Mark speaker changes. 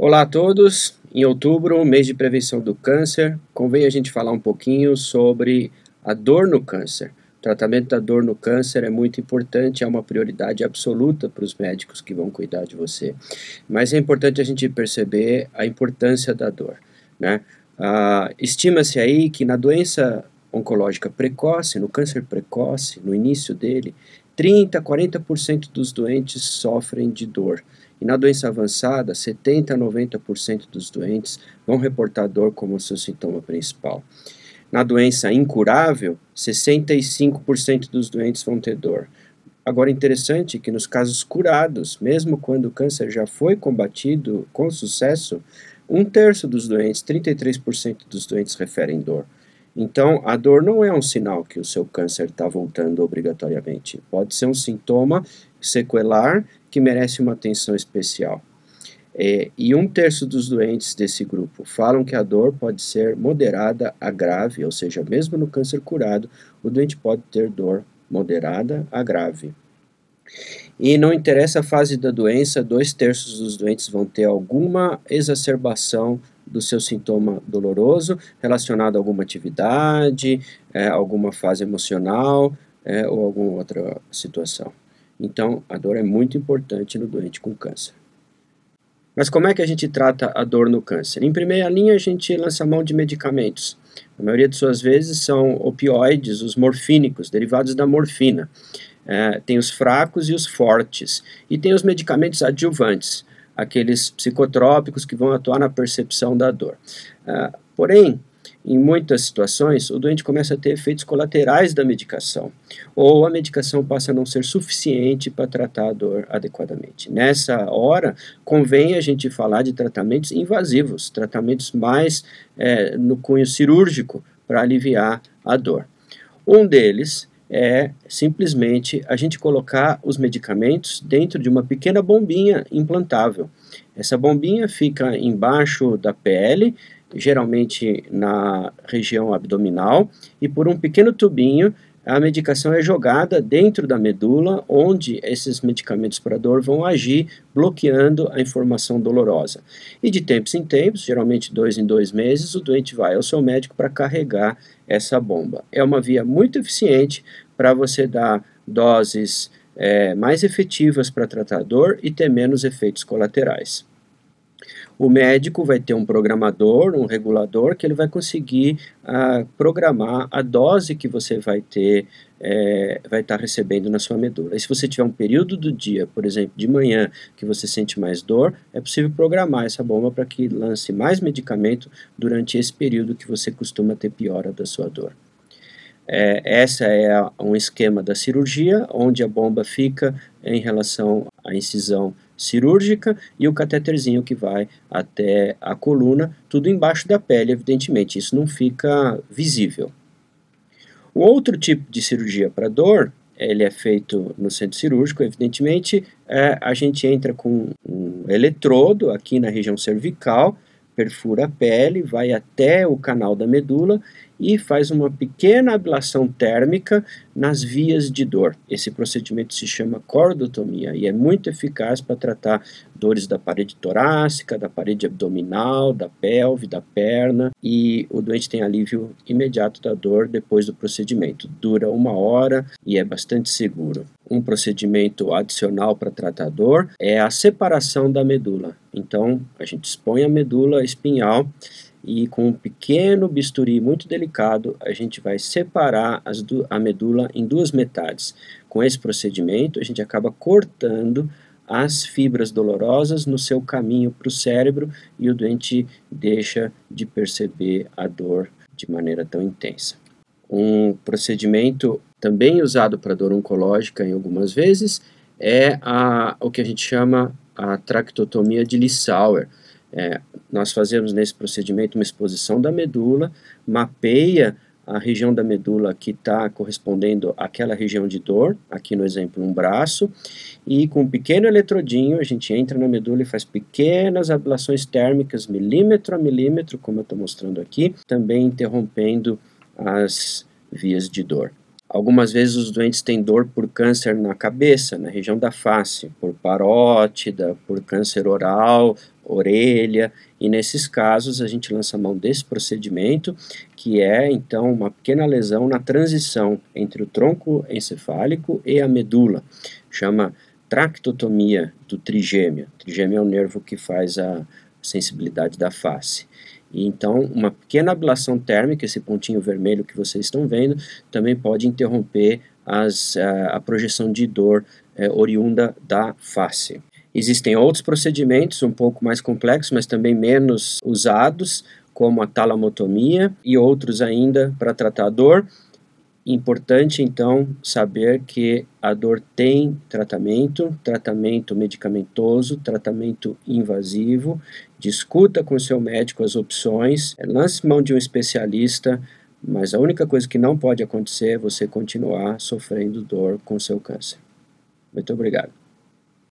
Speaker 1: Olá a todos! Em outubro, mês de prevenção do câncer, convém a gente falar um pouquinho sobre a dor no câncer. O tratamento da dor no câncer é muito importante, é uma prioridade absoluta para os médicos que vão cuidar de você. Mas é importante a gente perceber a importância da dor. Né? Ah, Estima-se aí que na doença oncológica precoce, no câncer precoce, no início dele, 30, 40% dos doentes sofrem de dor. E na doença avançada, 70 a 90% dos doentes vão reportar dor como seu sintoma principal. Na doença incurável, 65% dos doentes vão ter dor. Agora, interessante que nos casos curados, mesmo quando o câncer já foi combatido com sucesso, um terço dos doentes, 33% dos doentes, referem dor. Então, a dor não é um sinal que o seu câncer está voltando obrigatoriamente. Pode ser um sintoma sequelar que merece uma atenção especial. É, e um terço dos doentes desse grupo falam que a dor pode ser moderada a grave, ou seja, mesmo no câncer curado, o doente pode ter dor moderada a grave. E não interessa a fase da doença, dois terços dos doentes vão ter alguma exacerbação do seu sintoma doloroso relacionado a alguma atividade, é, alguma fase emocional é, ou alguma outra situação. Então, a dor é muito importante no doente com câncer. Mas como é que a gente trata a dor no câncer? Em primeira linha, a gente lança mão de medicamentos. A maioria de suas vezes são opioides, os morfínicos, derivados da morfina. É, tem os fracos e os fortes. E tem os medicamentos adjuvantes, aqueles psicotrópicos que vão atuar na percepção da dor. Uh, porém, em muitas situações, o doente começa a ter efeitos colaterais da medicação, ou a medicação passa a não ser suficiente para tratar a dor adequadamente. Nessa hora, convém a gente falar de tratamentos invasivos, tratamentos mais é, no cunho cirúrgico para aliviar a dor. Um deles é simplesmente a gente colocar os medicamentos dentro de uma pequena bombinha implantável. Essa bombinha fica embaixo da pele, geralmente na região abdominal, e por um pequeno tubinho a medicação é jogada dentro da medula, onde esses medicamentos para dor vão agir, bloqueando a informação dolorosa. E de tempos em tempos, geralmente dois em dois meses, o doente vai ao seu médico para carregar essa bomba. É uma via muito eficiente para você dar doses é, mais efetivas para tratar dor e ter menos efeitos colaterais. O médico vai ter um programador, um regulador, que ele vai conseguir uh, programar a dose que você vai ter, é, vai estar tá recebendo na sua medula. E se você tiver um período do dia, por exemplo, de manhã, que você sente mais dor, é possível programar essa bomba para que lance mais medicamento durante esse período que você costuma ter piora da sua dor. É, essa é um esquema da cirurgia, onde a bomba fica em relação à incisão cirúrgica e o cateterzinho que vai até a coluna, tudo embaixo da pele, evidentemente, isso não fica visível. O outro tipo de cirurgia para dor, ele é feito no centro cirúrgico, evidentemente, é, a gente entra com um eletrodo aqui na região cervical, perfura a pele, vai até o canal da medula e faz uma pequena ablação térmica nas vias de dor. Esse procedimento se chama cordotomia e é muito eficaz para tratar dores da parede torácica, da parede abdominal, da pelve, da perna e o doente tem alívio imediato da dor depois do procedimento. Dura uma hora e é bastante seguro. Um procedimento adicional para tratar dor é a separação da medula. Então, a gente expõe a medula espinhal e com um pequeno bisturi muito delicado a gente vai separar a medula em duas metades. Com esse procedimento a gente acaba cortando as fibras dolorosas no seu caminho para o cérebro e o doente deixa de perceber a dor de maneira tão intensa. Um procedimento também usado para dor oncológica em algumas vezes é a, o que a gente chama a tractotomia de Lissauer. É, nós fazemos nesse procedimento uma exposição da medula, mapeia a região da medula que está correspondendo àquela região de dor, aqui no exemplo um braço, e com um pequeno eletrodinho a gente entra na medula e faz pequenas ablações térmicas, milímetro a milímetro, como eu estou mostrando aqui, também interrompendo as vias de dor. Algumas vezes os doentes têm dor por câncer na cabeça, na região da face, por parótida, por câncer oral, orelha, e nesses casos a gente lança mão desse procedimento, que é então uma pequena lesão na transição entre o tronco encefálico e a medula. Chama tractotomia do trigêmeo. Trigêmeo é o nervo que faz a sensibilidade da face. Então, uma pequena ablação térmica, esse pontinho vermelho que vocês estão vendo, também pode interromper as, a, a projeção de dor é, oriunda da face. Existem outros procedimentos um pouco mais complexos, mas também menos usados, como a talamotomia e outros ainda para tratar a dor. Importante então saber que a dor tem tratamento, tratamento medicamentoso, tratamento invasivo. Discuta com seu médico as opções, lance mão de um especialista, mas a única coisa que não pode acontecer é você continuar sofrendo dor com seu câncer. Muito obrigado.